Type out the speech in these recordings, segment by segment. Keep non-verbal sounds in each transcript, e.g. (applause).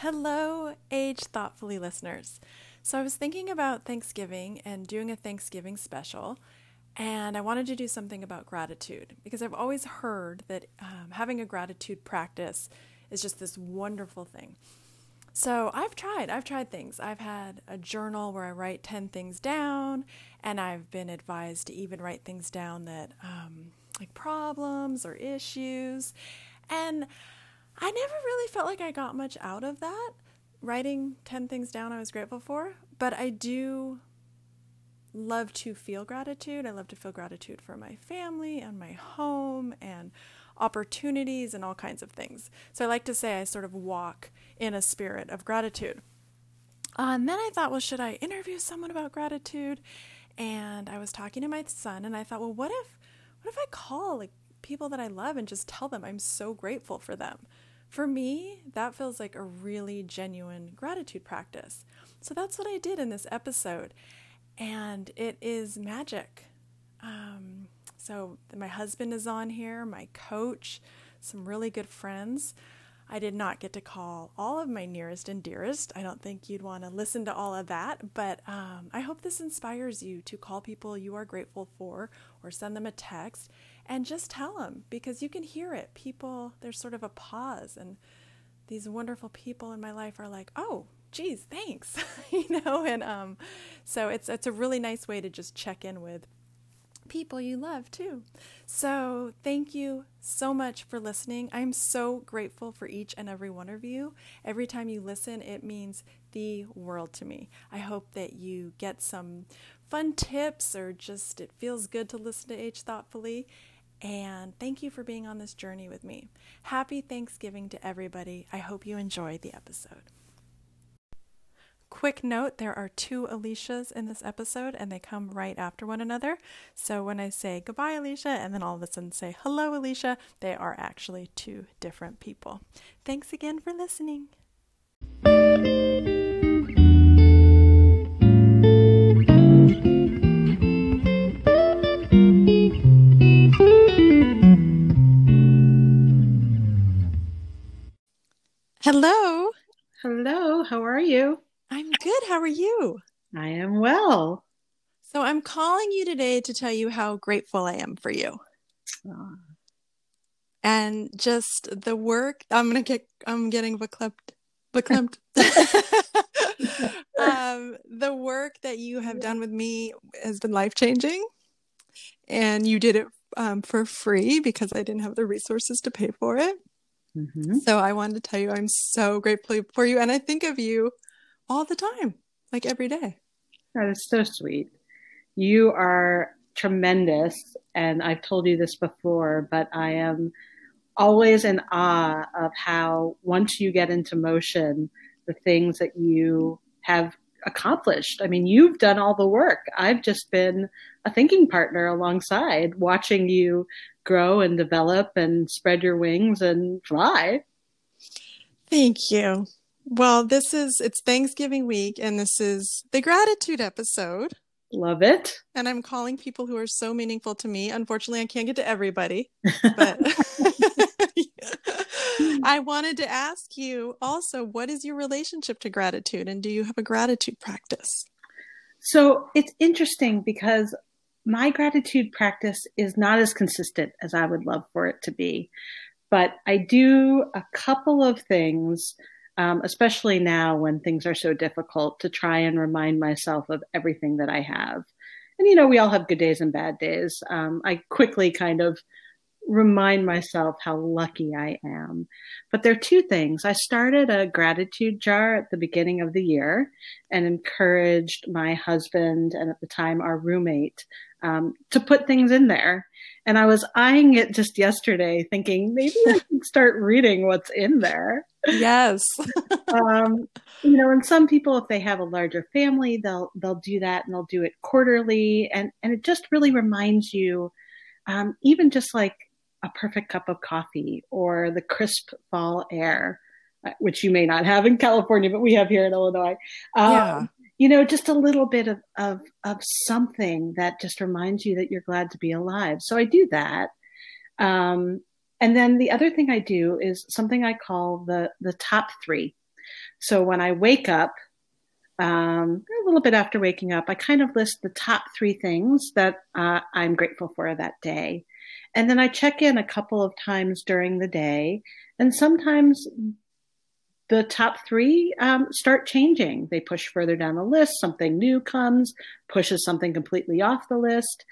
Hello, Age Thoughtfully listeners. So, I was thinking about Thanksgiving and doing a Thanksgiving special, and I wanted to do something about gratitude because I've always heard that um, having a gratitude practice is just this wonderful thing. So, I've tried, I've tried things. I've had a journal where I write 10 things down, and I've been advised to even write things down that, um, like problems or issues. And I never really felt like I got much out of that. Writing 10 things down I was grateful for, but I do love to feel gratitude. I love to feel gratitude for my family and my home and opportunities and all kinds of things. So I like to say I sort of walk in a spirit of gratitude. Uh, and then I thought, well, should I interview someone about gratitude? And I was talking to my son, and I thought, well, what if, what if I call like people that I love and just tell them I'm so grateful for them? For me, that feels like a really genuine gratitude practice. So that's what I did in this episode. And it is magic. Um, so my husband is on here, my coach, some really good friends. I did not get to call all of my nearest and dearest. I don't think you'd want to listen to all of that, but um, I hope this inspires you to call people you are grateful for or send them a text and just tell them because you can hear it. People, there's sort of a pause, and these wonderful people in my life are like, oh, geez, thanks, (laughs) you know, and um, so it's it's a really nice way to just check in with people you love too. So, thank you so much for listening. I'm so grateful for each and every one of you. Every time you listen, it means the world to me. I hope that you get some fun tips or just it feels good to listen to Age Thoughtfully. And thank you for being on this journey with me. Happy Thanksgiving to everybody. I hope you enjoy the episode. Quick note there are two Alicias in this episode, and they come right after one another. So when I say goodbye, Alicia, and then all of a sudden say hello, Alicia, they are actually two different people. Thanks again for listening. Hello, how are you? I'm good. How are you? I am well. So I'm calling you today to tell you how grateful I am for you. Oh. And just the work I'm gonna get I'm getting verklempt verklempt. (laughs) (laughs) um, the work that you have done with me has been life changing. And you did it um, for free because I didn't have the resources to pay for it. Mm-hmm. So I wanted to tell you I'm so grateful for you. And I think of you all the time, like every day. That is so sweet. You are tremendous. And I've told you this before, but I am always in awe of how, once you get into motion, the things that you have accomplished. I mean, you've done all the work. I've just been a thinking partner alongside, watching you grow and develop and spread your wings and fly. Thank you. Well, this is it's Thanksgiving week and this is the gratitude episode. Love it. And I'm calling people who are so meaningful to me. Unfortunately, I can't get to everybody, (laughs) but (laughs) (laughs) I wanted to ask you also what is your relationship to gratitude and do you have a gratitude practice? So, it's interesting because my gratitude practice is not as consistent as I would love for it to be. But I do a couple of things um, especially now when things are so difficult, to try and remind myself of everything that I have. And, you know, we all have good days and bad days. Um, I quickly kind of remind myself how lucky I am. But there are two things. I started a gratitude jar at the beginning of the year and encouraged my husband and at the time our roommate um, to put things in there. And I was eyeing it just yesterday, thinking maybe I can (laughs) start reading what's in there. Yes. (laughs) um, you know, and some people, if they have a larger family, they'll they'll do that and they'll do it quarterly, and and it just really reminds you, um, even just like a perfect cup of coffee or the crisp fall air, uh, which you may not have in California, but we have here in Illinois. Um, yeah you know, just a little bit of, of, of something that just reminds you that you're glad to be alive. So I do that. Um, and then the other thing I do is something I call the, the top three. So when I wake up, um, a little bit after waking up, I kind of list the top three things that uh, I'm grateful for that day. And then I check in a couple of times during the day. And sometimes the top three um, start changing. They push further down the list, something new comes, pushes something completely off the list.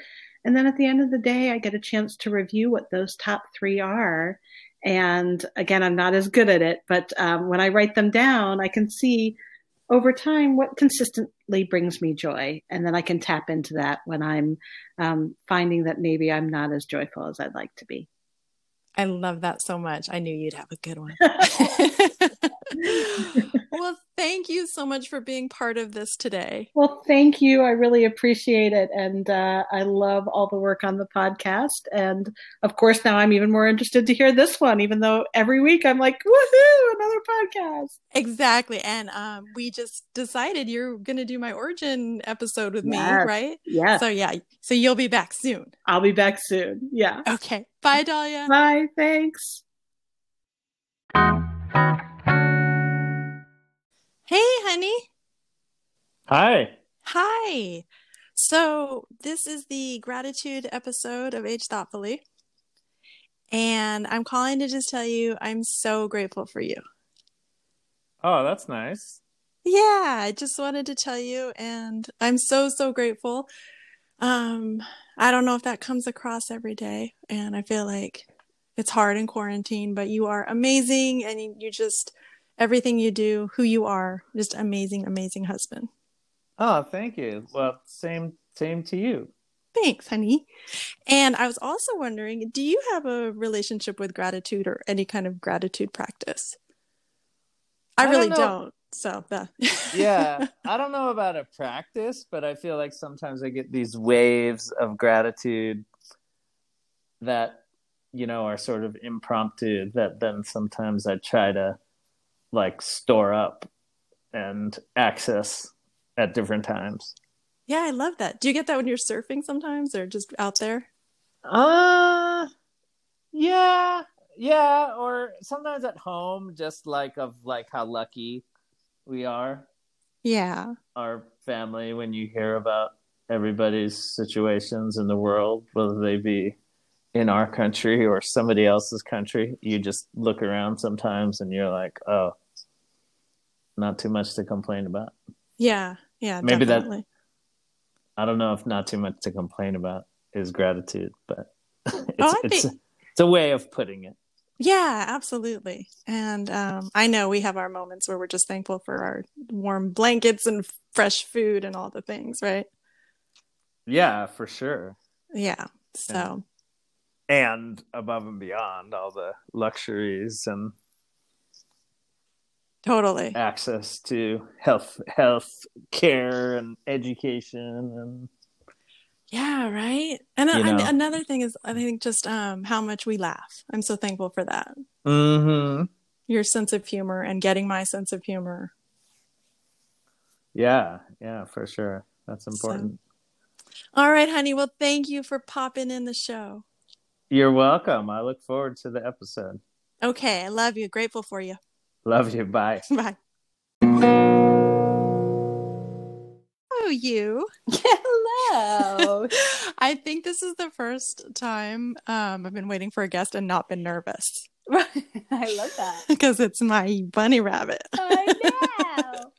And then at the end of the day, I get a chance to review what those top three are. And again, I'm not as good at it, but um, when I write them down, I can see over time what consistently brings me joy. And then I can tap into that when I'm um, finding that maybe I'm not as joyful as I'd like to be. I love that so much. I knew you'd have a good one. (laughs) (laughs) well, thank you so much for being part of this today. Well, thank you. I really appreciate it. And uh, I love all the work on the podcast. And of course, now I'm even more interested to hear this one, even though every week I'm like, woohoo, another podcast. Exactly. And um, we just decided you're going to do my origin episode with yes. me, right? Yeah. So, yeah. So you'll be back soon. I'll be back soon. Yeah. Okay. Bye, Dahlia. Bye. Thanks. Hey, honey. Hi. Hi. So, this is the gratitude episode of Age Thoughtfully. And I'm calling to just tell you I'm so grateful for you. Oh, that's nice. Yeah, I just wanted to tell you and I'm so so grateful. Um I don't know if that comes across every day and I feel like it's hard in quarantine, but you are amazing and you, you just everything you do, who you are, just amazing, amazing husband. Oh, thank you. Well, same same to you. Thanks, honey. And I was also wondering, do you have a relationship with gratitude or any kind of gratitude practice? I, I really don't, don't. So, (laughs) yeah, I don't know about a practice, but I feel like sometimes I get these waves of gratitude that you know are sort of impromptu that then sometimes I try to like store up and access at different times. Yeah, I love that. Do you get that when you're surfing sometimes or just out there? Uh yeah. Yeah, or sometimes at home just like of like how lucky we are. Yeah. Our family when you hear about everybody's situations in the world, whether they be in our country or somebody else's country, you just look around sometimes and you're like, "Oh, not too much to complain about. Yeah, yeah, maybe definitely. that. I don't know if not too much to complain about is gratitude, but (laughs) it's oh, it's, think... it's a way of putting it. Yeah, absolutely. And um, I know we have our moments where we're just thankful for our warm blankets and fresh food and all the things, right? Yeah, for sure. Yeah. So. And, and above and beyond all the luxuries and totally. access to health health care and education and yeah right? And, another thing is i think just um how much we laugh. I'm so thankful for that. Mm-hmm. your sense of humor and getting my sense of humor. Yeah yeah for sure. That's important. So, all right honey. Well thank you for popping in the show. You're welcome. I look forward to the episode. Okay i love you. Grateful for you Love you. Bye. (laughs) Bye. Oh, you. (laughs) Hello. (laughs) I think this is the first time um, I've been waiting for a guest and not been nervous. I love that. Because it's my bunny rabbit. I know.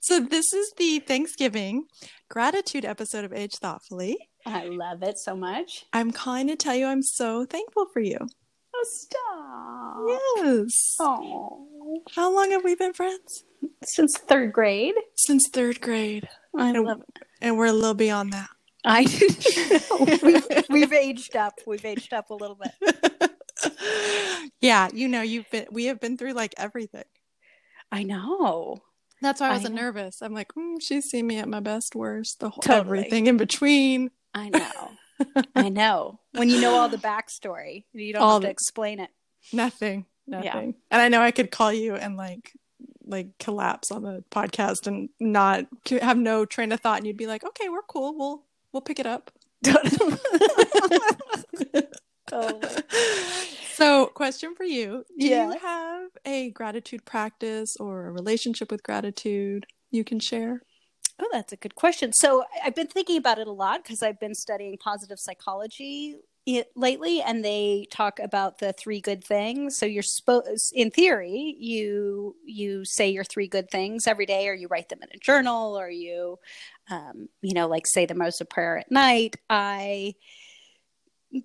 so, this is the Thanksgiving gratitude episode of Age Thoughtfully. I love it so much. I'm calling to tell you I'm so thankful for you. Oh, stop. Yes. Oh. How long have we been friends? Since third grade. Since third grade. I and, love it. And we're a little beyond that. I (laughs) we've, we've aged up. We've aged up a little bit. (laughs) yeah, you know, you've been. We have been through like everything. I know. That's why I wasn't nervous. I'm like, mm, she's seen me at my best, worst, the whole totally. everything in between. I know. (laughs) (laughs) I know. When you know all the backstory, you don't all have to the, explain it. Nothing. Nothing. Yeah. And I know I could call you and like like collapse on the podcast and not have no train of thought and you'd be like, "Okay, we're cool. We'll we'll pick it up." (laughs) totally. So, question for you: Do Yeah. you have a gratitude practice or a relationship with gratitude you can share? Oh, that's a good question. So I've been thinking about it a lot because I've been studying positive psychology lately, and they talk about the three good things. So you're supposed, in theory, you you say your three good things every day, or you write them in a journal, or you, um, you know, like say the most of prayer at night. I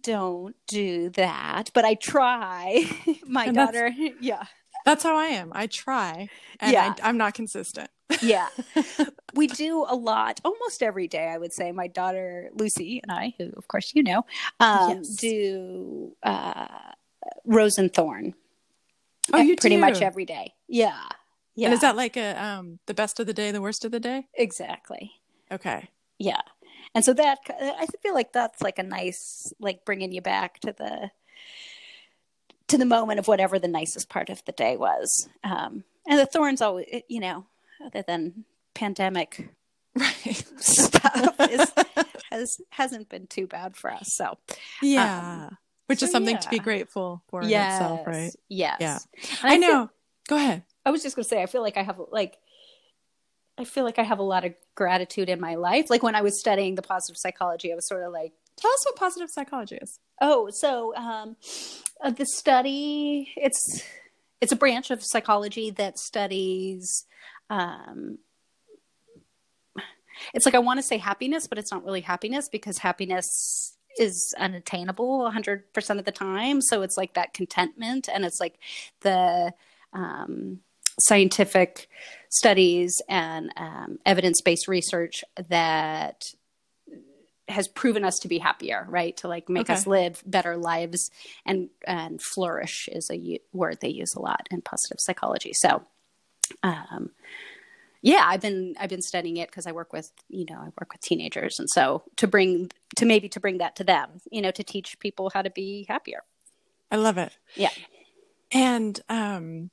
don't do that, but I try. (laughs) My daughter, (laughs) yeah. That's how I am. I try, and Yeah. I, I'm not consistent. Yeah (laughs) we do a lot almost every day i would say my daughter lucy and i who of course you know um, Yes. do uh, rose and thorn Oh, you pretty do? much every day yeah yeah And is that like a um the best of the day, the worst of the day? exactly Okay. yeah and so that i feel like that's like a nice like bringing you back to the to the moment of whatever the nicest part of the day was um and the thorns always you know other than pandemic (laughs) Right. stuff (laughs) is, has hasn't been too bad for us. So yeah. Which is so something to be grateful for in yes, itself, right? Yes. Yeah. I, feel- know. Go ahead. I was just gonna say, I feel like I have like, I feel like I have a lot of gratitude in my life. Like when I was studying the positive psychology, I was sort of like, Tell us what positive psychology is. oh, so um, uh, the study it's it's a branch of psychology that studies. Um, it's like I want to say happiness, but it's not really happiness because happiness is unattainable 100% of the time. So it's like that contentment, and it's like the um, scientific studies and um, evidence based research that has proven us to be happier, right? To like make Okay. us live better lives and and flourish is a u- word they use a lot in positive psychology. So, um, yeah, I've been I've been studying it because I work with you know I work with teenagers, and so to bring to maybe to bring that to them, you know, to teach people how to be happier. I love it. Yeah. And um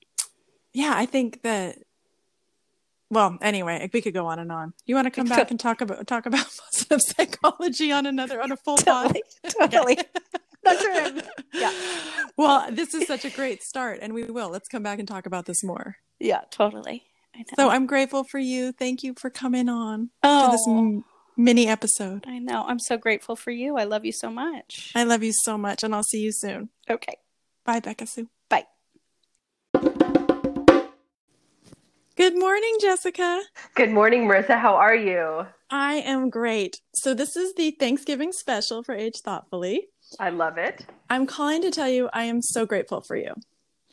yeah, I think that well, anyway, we could go on and on. You want to come back and talk about talk about (laughs) positive psychology on another on a full (laughs) pod? Totally, totally. Not (laughs) yeah. Well, this is such a great start, and we will. Let's come back and talk about this more. Yeah, totally. I know. So I'm grateful for you. Thank you for coming on to oh, this m- oh. mini episode. I know. I'm so grateful for you. I love you so much. I love you so much, and I'll see you soon. Okay. Bye, Becca Sue. Bye. Good morning, Jessica. Good morning, Marissa. How are you? I am great. So, this is the Thanksgiving special for Age Thoughtfully. I love it. I'm calling to tell you I am so grateful for you.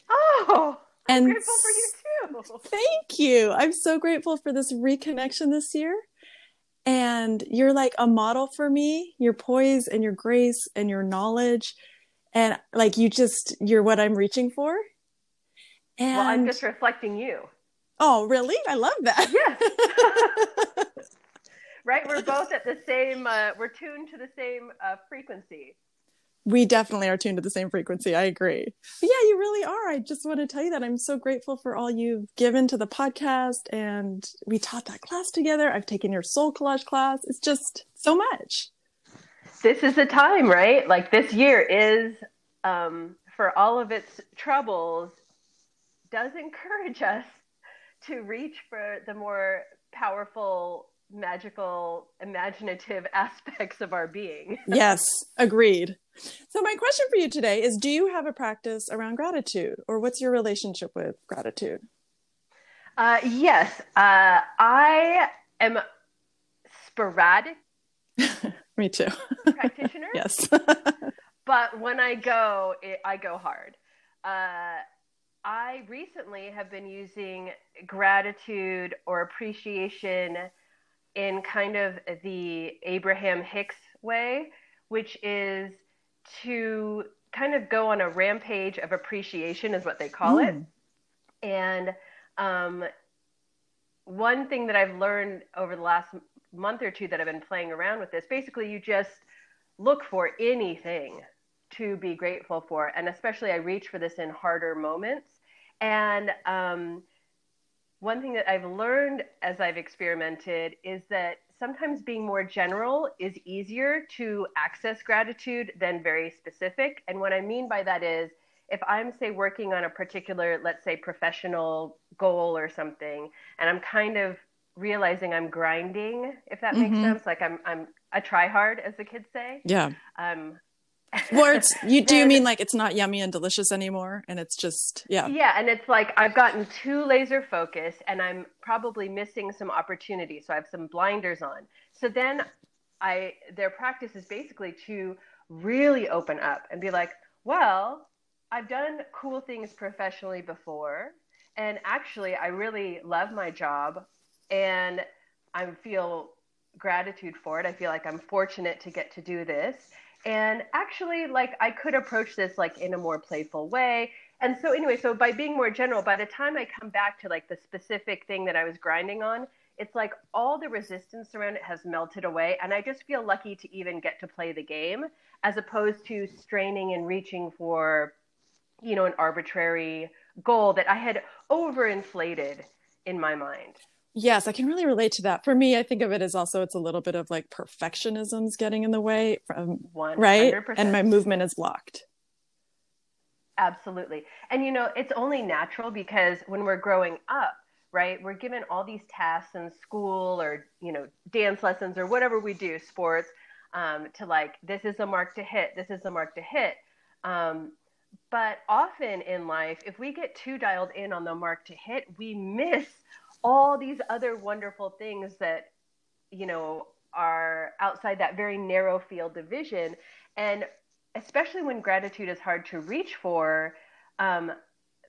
Oh, I'm And grateful for you (laughs) Thank you. I'm so grateful for this reconnection this year. And you're like a model for me, your poise and your grace and your knowledge. And like you just, you're what I'm reaching for. And Well, I'm just reflecting you. oh, really? I love that. Yes. (laughs) (laughs) right? We're both at the same, uh, we're tuned to the same uh, frequency. We definitely are tuned to the same frequency. I agree. But yeah, you really are. I just want to tell you that I'm so grateful for all you've given to the podcast. And we taught that class together. I've taken your soul collage class. It's just so much. This is the time, right? Like this year is, um, for all of its troubles, does encourage us to reach for the more powerful, magical, imaginative (laughs) aspects of our being. (laughs) Yes, agreed. So, my question for you today is Do you have a practice around gratitude, or what's your relationship with gratitude? Uh, yes, uh, I am sporadic (laughs) Me too. practitioner, yes. but when I go, it, I go hard. Uh, I recently have been using gratitude or appreciation in kind of the Abraham Hicks way, which is to kind of go on a rampage of appreciation, is what they call it. Mm. And um, one thing that I've learned over the last month or two that I've been playing around with this, basically, you just look for anything to be grateful for. And especially, I reach for this in harder moments. And um, one thing that I've learned as I've experimented is that sometimes being more general is easier to access gratitude than very specific. And what I mean by that is, if I'm, say, working on a particular, let's say, professional goal or something, and I'm kind of realizing I'm grinding, if that makes Mhm. sense, like I'm, I'm, I try hard, as the kids say. Yeah. Um, (laughs) Well, it's you. Do you mean like it's not yummy and delicious anymore, and it's just yeah. Yeah, and it's like I've gotten too laser focused and I'm probably missing some opportunities. So I have some blinders on. So then I their practice is basically to really open up and be like, well, I've done cool things professionally before and actually I really love my job and I feel gratitude for it. I feel like I'm fortunate to get to do this. And actually like I could approach this like in a more playful way. And so anyway so by being more general by the time i come back to like the specific thing that i was grinding on it's like all the resistance around it has melted away and i just feel lucky to even get to play the game as opposed to straining and reaching for you know an arbitrary goal that i had overinflated in my mind Yes, I can really relate to that. For me, I think of it as also it's a little bit of like perfectionism's getting in the way from 100%. right, and my movement is blocked. Absolutely. And you know, it's only natural because when we're growing up, right, we're given all these tasks in school or, you know, dance lessons or whatever we do, sports, um, to like, this is a mark to hit, this is a mark to hit. Um, but often in life, if we get too dialed in on the mark to hit, we miss all these other wonderful things that, you know, are outside that very narrow field of vision. And especially when gratitude is hard to reach for, um,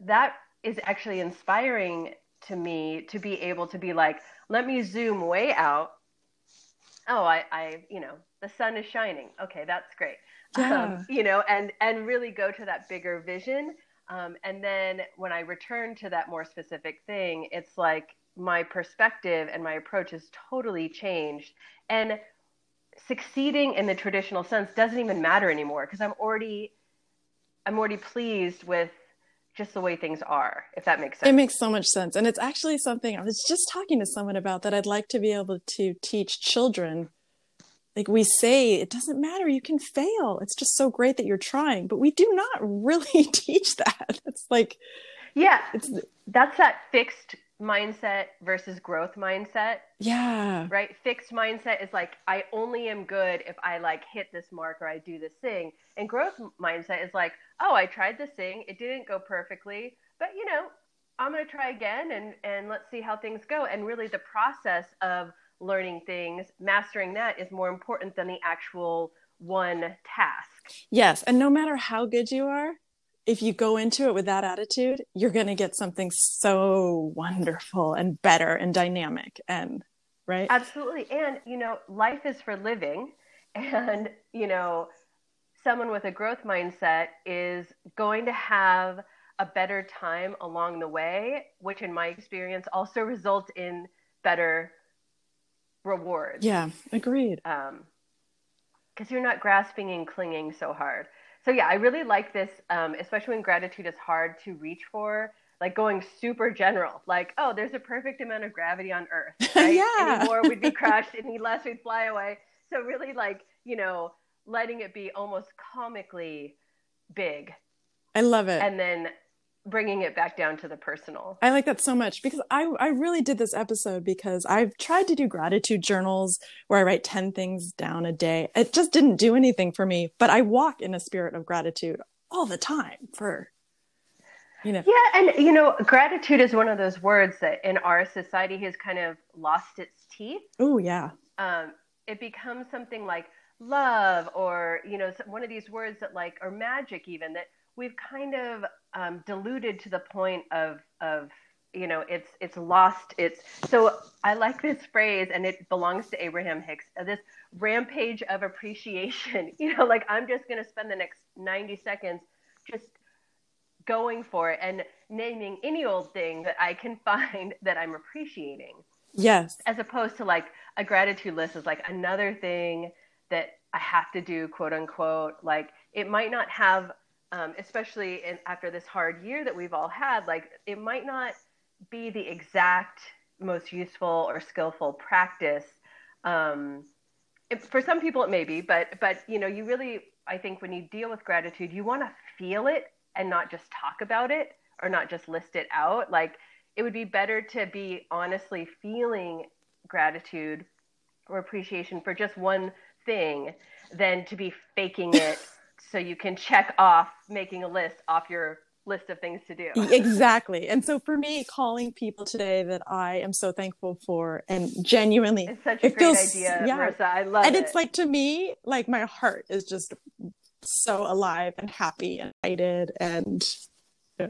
that is actually inspiring to me to be able to be like, let me zoom way out. Oh, I, I, you know, the sun is shining. Okay, that's great. Yeah. Um, you know, and and really go to that bigger vision. Um, and then when I return to that more specific thing, it's like my perspective and my approach has totally changed. And succeeding in the traditional sense doesn't even matter anymore because I'm already I'm already pleased with just the way things are, if that makes sense. It makes so much sense. And it's actually something I was just talking to someone about that I'd like to be able to teach children. Like we say, it doesn't matter, you can fail. It's just so great that you're trying. But we do not (laughs) really teach that. It's like, yeah, it's, that's that fixed mindset versus growth mindset, yeah. right? Fixed mindset is like I only am good if I like hit this mark or I do this thing. And growth mindset is like, oh, I tried this thing, it didn't go perfectly, but you know, I'm going to try again and and let's see how things go. And really the process of learning things, mastering that is more important than the actual one task. Yes. And no matter how good you are, if you go into it with that attitude, you're going to get something so wonderful and better and dynamic and right. Absolutely. And, you know, life is for living. (laughs) And, you know, someone with a growth mindset is going to have a better time along the way, which in my experience also results in better rewards. Yeah, agreed. Um, because you're not grasping and clinging so hard. So yeah, I really like this, um, especially when gratitude is hard to reach for. Like going super general, like oh, there's a perfect amount of gravity on Earth. (laughs) Right? Yeah. Any more we'd be crushed, any less we'd fly away. So really, like you know, letting it be almost comically big, I love it. and then bringing it back down to the personal. I like that so much because I, I really did this episode because I've tried to do gratitude journals where I write 10 things down a day. It just didn't do anything for me, but I walk in a spirit of gratitude all the time for, you know, Yeah, and you know, gratitude is one of those words that in our society has kind of lost its teeth. oh, yeah. Um, it becomes something like love, or you know, one of these words that like, or magic, even that we've kind of um, diluted to the point of of you know, it's it's lost its. So I like this phrase, and it belongs to Abraham Hicks. Uh, this rampage of appreciation. (laughs) You know, like I'm just going to spend the next 90 seconds just going for it and naming any old thing that I can (laughs) find that I'm appreciating, Yes. as opposed to like a gratitude list is like another thing that I have to do, quote unquote. Like it might not have, um, especially in, after this hard year that we've all had, like it might not be the exact most useful or skillful practice. Um, it, for some people it may be, but but you know, you really, I think when you deal with gratitude, you want to feel it and not just talk about it or not just list it out. Like it would be better to be honestly feeling gratitude or appreciation for just one thing than to be faking it so you can check off making a list off your list of things to do. (laughs) exactly. And so for me, calling people today that I am so thankful for and genuinely It's such a it great feels- idea, yeah. Marissa. I love and it. And it's like to me, like my heart is just so alive and happy and excited and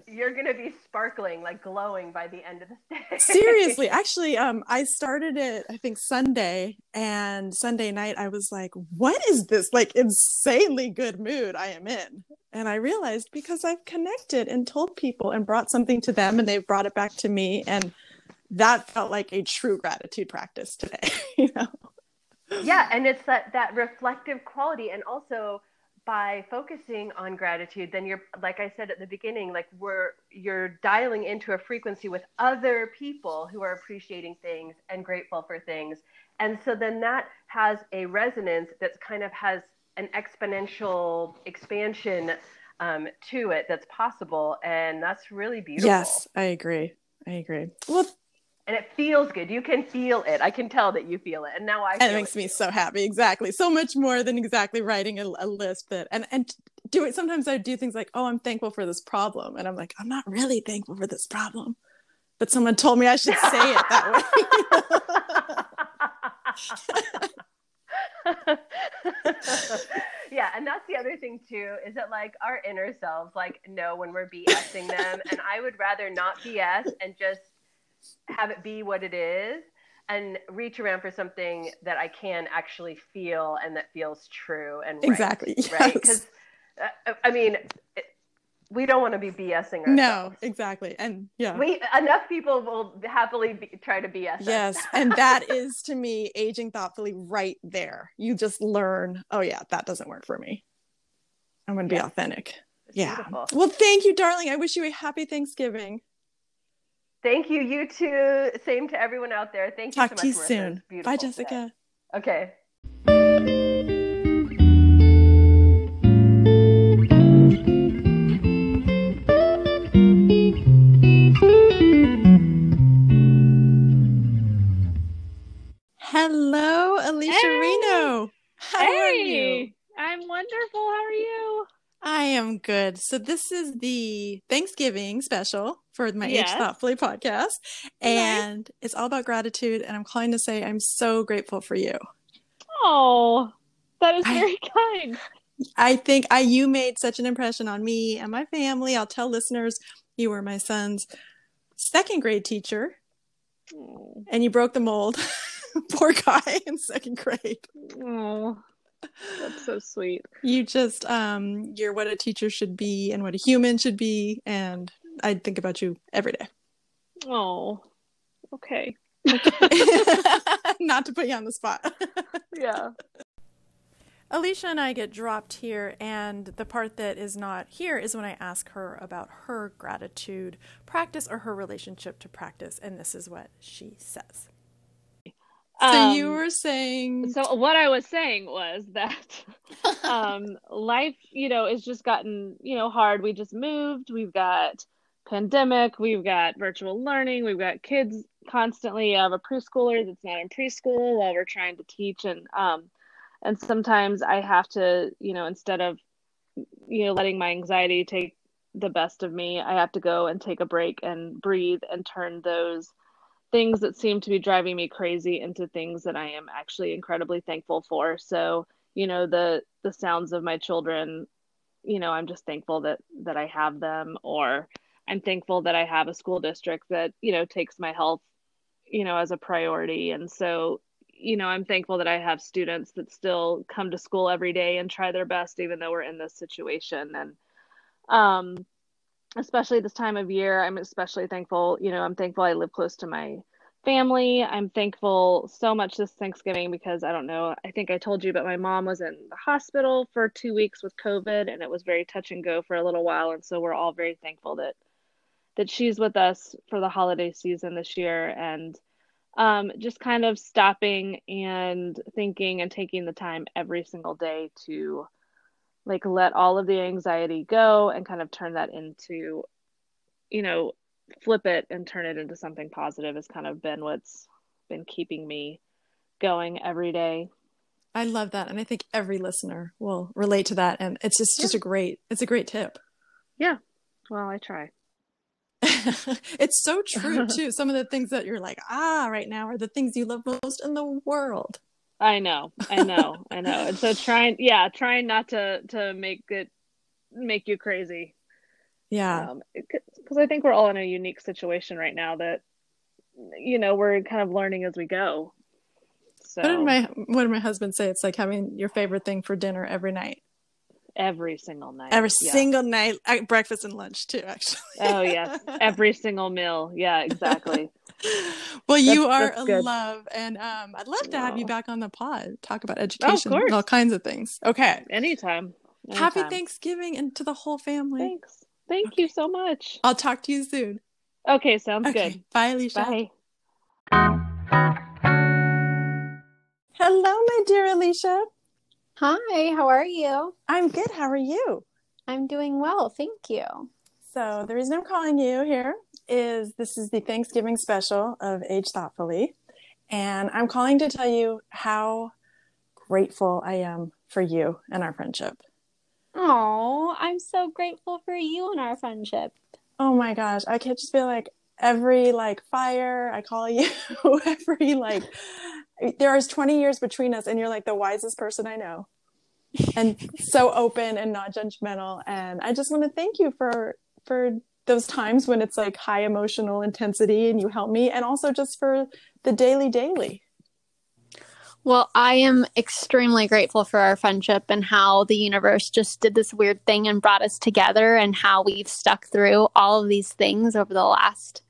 you're gonna be sparkling, like glowing by the end of this day. (laughs) seriously actually um i started it i think sunday and sunday night i was like what is this like insanely good mood i am in? And i realized because i've connected and told people and brought something to them and they've brought it back to me and that felt like a true gratitude practice today (laughs) you know? Yeah and it's that that reflective quality and also by focusing on gratitude then you're like i said at the beginning like we're you're dialing into a frequency with other people who are appreciating things and grateful for things. And so then that has a resonance that's kind of has an exponential expansion um, to it that's possible. And that's really beautiful. Yes i agree. I agree. Well and it feels good. You can feel it. I can tell that you feel it. And now i and it makes it me so happy. Exactly. So much more than exactly writing a, a list that and and do it. Sometimes i do things like oh i'm thankful for this problem. And i'm like i'm not really thankful for this problem. But someone told me i should say it that way. (laughs) Yeah, and that's the other thing too, is that like our inner selves like know when we're BSing them, and I would rather not BS and just have it be what it is, and reach around for something that I can actually feel and that feels true and right, exactly. (laughs) Right? Because uh, I mean, it, we don't want to be BSing ourselves. no exactly. And yeah. We enough people will happily be, try to BS. us. yes. And that is to me aging thoughtfully right there. You just learn oh yeah that doesn't work for me. I'm going to be authentic. It's yeah. beautiful. well thank you darling. I wish you a happy thanksgiving Thank you. You too. Same to everyone out there. Thank talk you to so you much. Marissa. soon It's beautiful bye today. jessica Okay. Hello, Alicia Hey. Reno. How are you? hey, I'm wonderful. How are you? I am good. So this is the Thanksgiving special for my Age Yes. Thoughtfully podcast, and it's all about gratitude. And I'm calling to say I'm so grateful for you. Oh, that is I- very (laughs) kind. I think I you made such an impression on me and my family. I'll tell listeners you were my son's second grade teacher, Oh, and you broke the mold. (laughs) Poor guy (laughs) in second grade. oh, that's so sweet. you just um you're what a teacher should be and what a human should be and i think about you every day Oh, okay. (laughs) not to put you on the spot (laughs) Yeah. alicia and i get dropped here and the part that is not here is when i ask her about her gratitude practice or her relationship to practice and this is what she says so you Um, were saying So what I was saying was that (laughs) um, life, you know, has just gotten, you know, hard. We just moved. We've got pandemic. We've got virtual learning. We've got kids constantly. I have a preschooler that's not in preschool while we're trying to teach, and um, and sometimes I have to, you know, instead of, you know, letting my anxiety take the best of me, I have to go and take a break and breathe and turn those things that seem to be driving me crazy into things that I am actually incredibly thankful for. So, you know, the the sounds of my children, you know, I'm just thankful that that I have them or I'm thankful that I have a school district that, you know, takes my health, you know, as a priority. And so, you know, I'm thankful that I have students that still come to school every day and try their best even though we're in this situation. And um especially this time of year i'm especially thankful you know i'm thankful i live close to my family. I'm thankful so much this thanksgiving because i don't know i think i told you but my mom was in the hospital for two weeks with covid and it was very touch and go for a little while. And so we're all very thankful that that she's with us for the holiday season this year and um, just kind of stopping and thinking and taking the time every single day to like let all of the anxiety go and kind of turn that into you know flip it and turn it into something positive has kind of been what's been keeping me going every day. I love that, and I think every listener will relate to that. And it's just just a great it's a great tip. yeah. Well i try (laughs) it's so true (laughs) too. Some of the things that you're like ah right now are the things you love most in the world. i know i know i know and so trying yeah trying not to to make it make you crazy Yeah, um because i think we're all in a unique situation right now that you know we're kind of learning as we go so what did my what did my husband say? It's like having your favorite thing for dinner every night, every single night every yeah. single night, uh, breakfast and lunch too. Actually. oh yes (laughs) every single meal yeah exactly (laughs) well, you That's- are that's a good. love, and um, I'd love to have you back on the pod, talk about education, course. and all kinds of things. Okay, anytime, happy Thanksgiving and to the whole family. thanks thank you so much I'll talk to you soon. okay sounds Okay, good bye, Alicia. bye Hello, my dear Alicia. Hi, how are you? I'm good. How are you? I'm doing well, thank you. So the reason I'm calling you here is this is the Thanksgiving special of Age Thoughtfully, and I'm calling to tell you how grateful I am for you and our friendship. Oh, I'm so grateful for you and our friendship. Oh my gosh, I can't just feel like every like fire I call you, (laughs) every like there is 20 years between us, and you're like the wisest person I know, and so open and not judgmental. And I just want to thank you for for those times when it's like high emotional intensity, and you help me, and also just for the daily daily. Well, I am extremely grateful for our friendship and how the universe just did this weird thing and brought us together, and how we've stuck through all of these things over the last,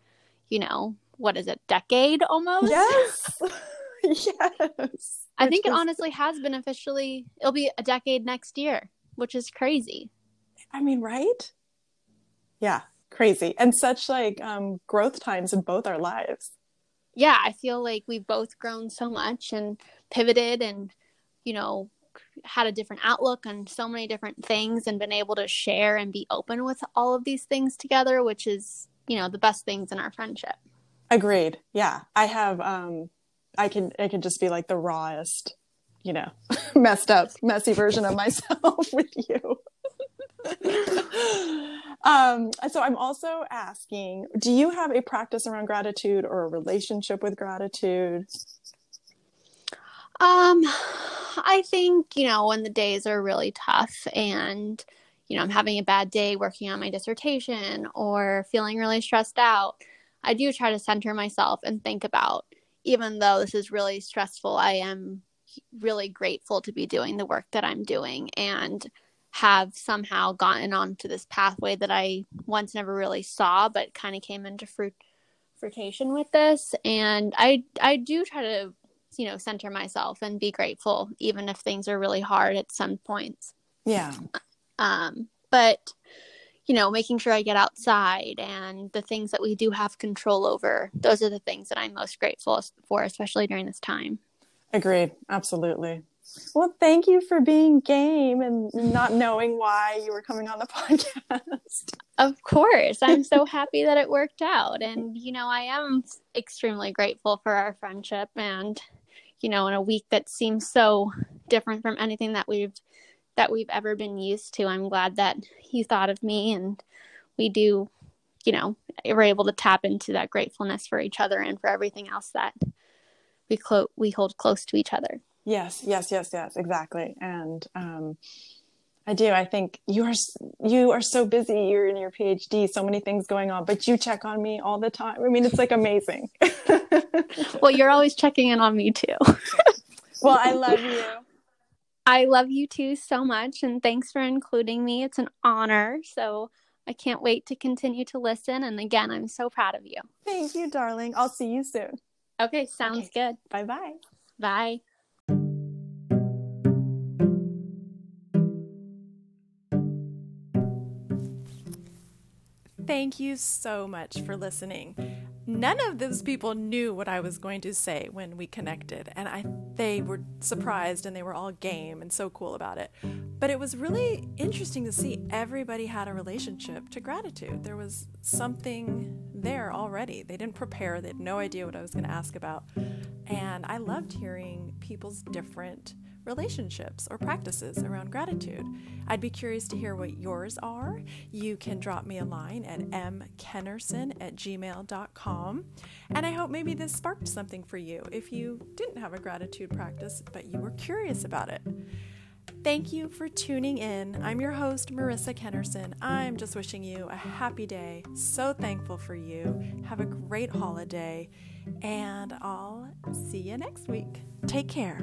you know, what is it, decade almost? Yes, (laughs) (laughs) yes. I think it honestly has been officially, it'll be a decade next year, which is crazy. I mean, right? Yeah, crazy, and such like um, growth times in both our lives. yeah, I feel like we've both grown so much and pivoted and, you know, had a different outlook on so many different things and been able to share and be open with all of these things together, which is, you know, the best things in our friendship. Agreed. Yeah. I have um I can I can just be like the rawest, you know, (laughs) messed up, messy version of myself (laughs) with you. (laughs) um so I'm also asking, do you have a practice around gratitude or a relationship with gratitude? Um, I think, you know, when the days are really tough and, you know, I'm having a bad day working on my dissertation or feeling really stressed out, I do try to center myself and think about, even though this is really stressful, I am really grateful to be doing the work that I'm doing and have somehow gotten onto this pathway that I once never really saw, but kind of came into fruit fruition with this. And I I do try to you know center myself and be grateful even if things are really hard at some points Yeah. um but you know making sure i get outside and the things that we do have control over those are the things that i'm most grateful for especially during this time Agreed. Absolutely. Well, thank you for being game and not knowing why you were coming on the (laughs) podcast. of course i'm so happy that it worked out and you know i am extremely grateful for our friendship and you know in a week that seems so different from anything that we've that we've ever been used to i'm glad that you thought of me and we do you know we're able to tap into that gratefulness for each other and for everything else that we clo- we hold close to each other Yes, yes, yes, yes, exactly. And um, I do. I think you are you are so busy. You're in your PhD, so many things going on, but you check on me all the time. I mean, it's like amazing. (laughs) well you're always checking in on me too well, I love you. I love you too so much, and thanks for including me. It's an honor. So I can't wait to continue to listen. And again, I'm so proud of you. Thank you, darling. I'll see you soon. Okay, sounds good. Bye bye. Bye. Thank you so much for listening. None of those people knew what I was going to say when we connected, and I they were surprised and they were all game and so cool about it. But it was really interesting to see everybody had a relationship to gratitude. There was something there already. They didn't prepare, they had no idea what I was going to ask about. And I loved hearing people's different relationships or practices around gratitude. I'd be curious to hear what yours are. You can drop me a line at mkennerson at gmail.com. And I hope maybe this sparked something for you if you didn't have a gratitude practice, but you were curious about it. Thank you for tuning in. I'm your host, Marissa Kennerson. I'm just wishing you a happy day. So thankful for you. Have a great holiday, and I'll see you next week. Take care.